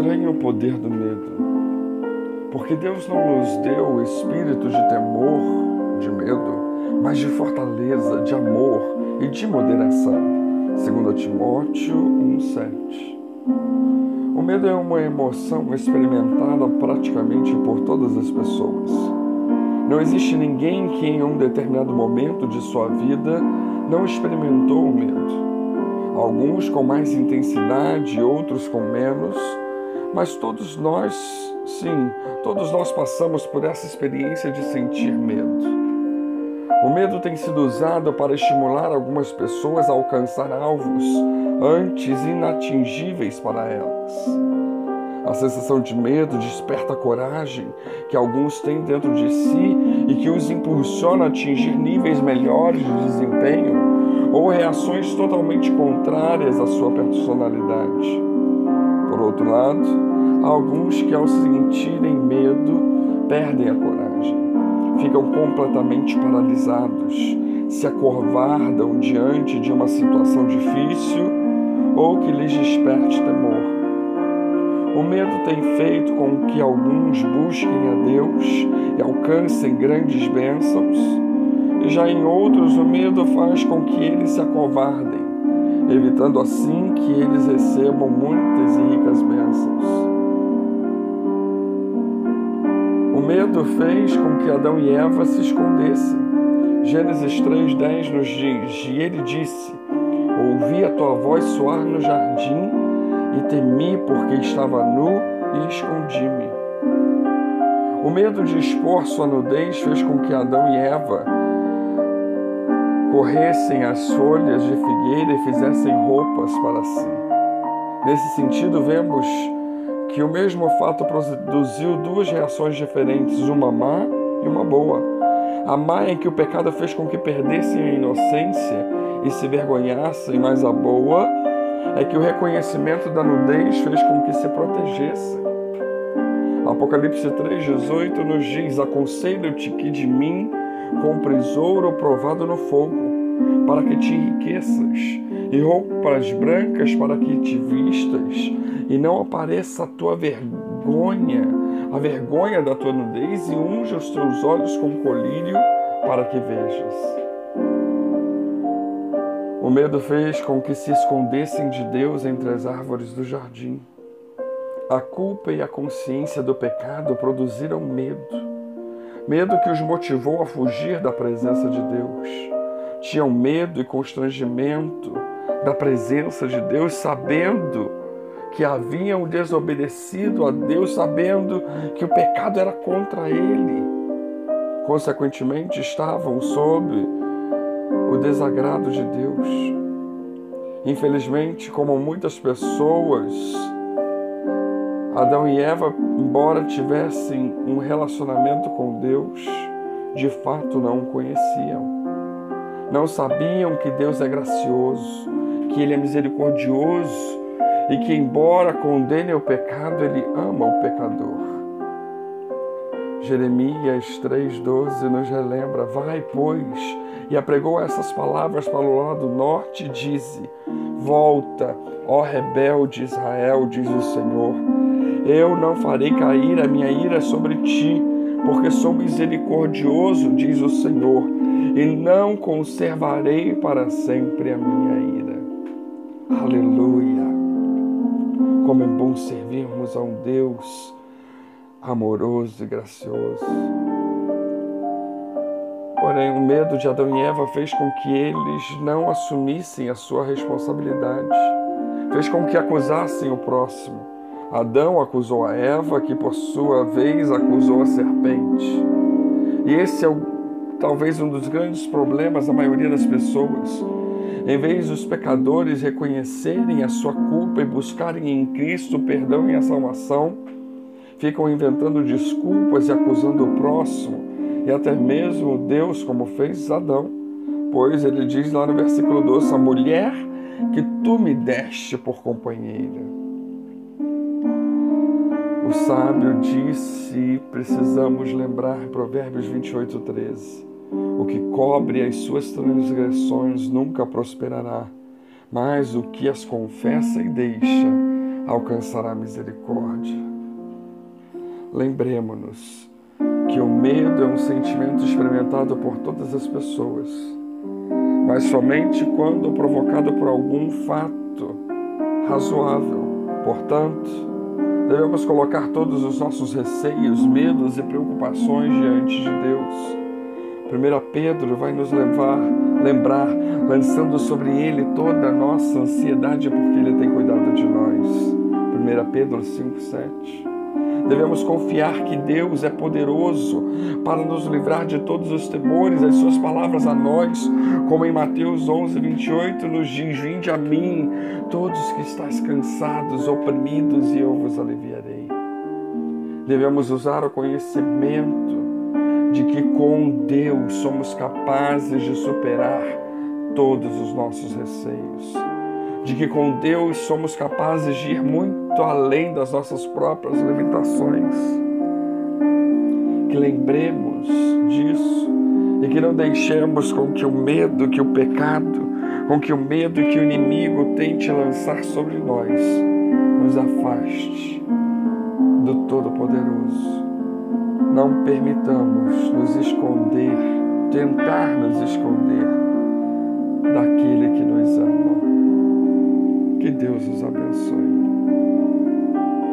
estranho o poder do medo. Porque Deus não nos deu o espírito de temor, de medo, mas de fortaleza, de amor e de moderação. 2 Timóteo 1,7. O medo é uma emoção experimentada praticamente por todas as pessoas. Não existe ninguém que em um determinado momento de sua vida não experimentou o medo alguns com mais intensidade, outros com menos, mas todos nós, sim, todos nós passamos por essa experiência de sentir medo. O medo tem sido usado para estimular algumas pessoas a alcançar alvos antes inatingíveis para elas. A sensação de medo desperta a coragem que alguns têm dentro de si e que os impulsiona a atingir níveis melhores de desempenho ou reações totalmente contrárias à sua personalidade. Por outro lado, alguns que, ao sentirem medo, perdem a coragem, ficam completamente paralisados, se acovardam diante de uma situação difícil ou que lhes desperte temor. O medo tem feito com que alguns busquem a Deus e alcancem grandes bênçãos e já em outros o medo faz com que eles se acovardem, evitando assim que eles recebam muitas e ricas bênçãos. O medo fez com que Adão e Eva se escondessem. Gênesis 3,10 nos diz: E ele disse: Ouvi a tua voz soar no jardim e temi porque estava nu e escondi-me. O medo de expor sua nudez fez com que Adão e Eva corressem as folhas de figueira e fizessem roupas para si. Nesse sentido, vemos que o mesmo fato produziu duas reações diferentes, uma má e uma boa. A má é que o pecado fez com que perdessem a inocência e se vergonhassem, mas a boa é que o reconhecimento da nudez fez com que se protegessem. Apocalipse 3,18 nos diz: Aconselho-te que de mim compres ouro provado no fogo, para que te enriqueças, e roupas brancas para que te vistas, e não apareça a tua vergonha, a vergonha da tua nudez, e unja os teus olhos com colírio para que vejas. O medo fez com que se escondessem de Deus entre as árvores do jardim. A culpa e a consciência do pecado produziram medo medo que os motivou a fugir da presença de Deus. Tinham medo e constrangimento da presença de Deus, sabendo que haviam desobedecido a Deus, sabendo que o pecado era contra Ele. Consequentemente, estavam sob o desagrado de Deus. Infelizmente, como muitas pessoas, Adão e Eva, embora tivessem um relacionamento com Deus, de fato não o conheciam. Não sabiam que Deus é gracioso, que Ele é misericordioso e que, embora condene o pecado, Ele ama o pecador. Jeremias 3,12 nos relembra: Vai, pois, e apregou essas palavras para o lado norte, dize: Volta, ó rebelde Israel, diz o Senhor eu não farei cair a minha ira sobre ti, porque sou misericordioso, diz o Senhor, e não conservarei para sempre a minha ira. Aleluia! Como é bom servirmos a um Deus amoroso e gracioso. Porém, o medo de Adão e Eva fez com que eles não assumissem a sua responsabilidade, fez com que acusassem o próximo Adão acusou a Eva, que por sua vez acusou a serpente. E esse é o, talvez um dos grandes problemas da maioria das pessoas. Em vez dos pecadores reconhecerem a sua culpa e buscarem em Cristo o perdão e a salvação, ficam inventando desculpas e acusando o próximo e até mesmo Deus, como fez Adão. Pois ele diz lá no versículo 12: A mulher que tu me deste por companheira. O sábio disse, precisamos lembrar Provérbios 28, 13. O que cobre as suas transgressões nunca prosperará, mas o que as confessa e deixa alcançará misericórdia. Lembremos-nos que o medo é um sentimento experimentado por todas as pessoas, mas somente quando provocado por algum fato razoável. Portanto, devemos colocar todos os nossos receios, medos e preocupações diante de Deus. 1 Pedro vai nos levar, lembrar, lançando sobre ele toda a nossa ansiedade, porque ele tem cuidado de nós. 1 Pedro 5,7. Devemos confiar que Deus é poderoso para nos livrar de todos os temores. As suas palavras a nós, como em Mateus 11, 28, nos diz: Vinde a mim, todos que estáis cansados, oprimidos, e eu vos aliviarei. Devemos usar o conhecimento de que com Deus somos capazes de superar todos os nossos receios de que com Deus somos capazes de ir muito além das nossas próprias limitações. Que lembremos disso e que não deixemos com que o medo, que o pecado, com que o medo que o inimigo tente lançar sobre nós nos afaste do Todo-Poderoso. Não permitamos nos esconder, tentar nos esconder daquele que nos ama. Que Deus os abençoe.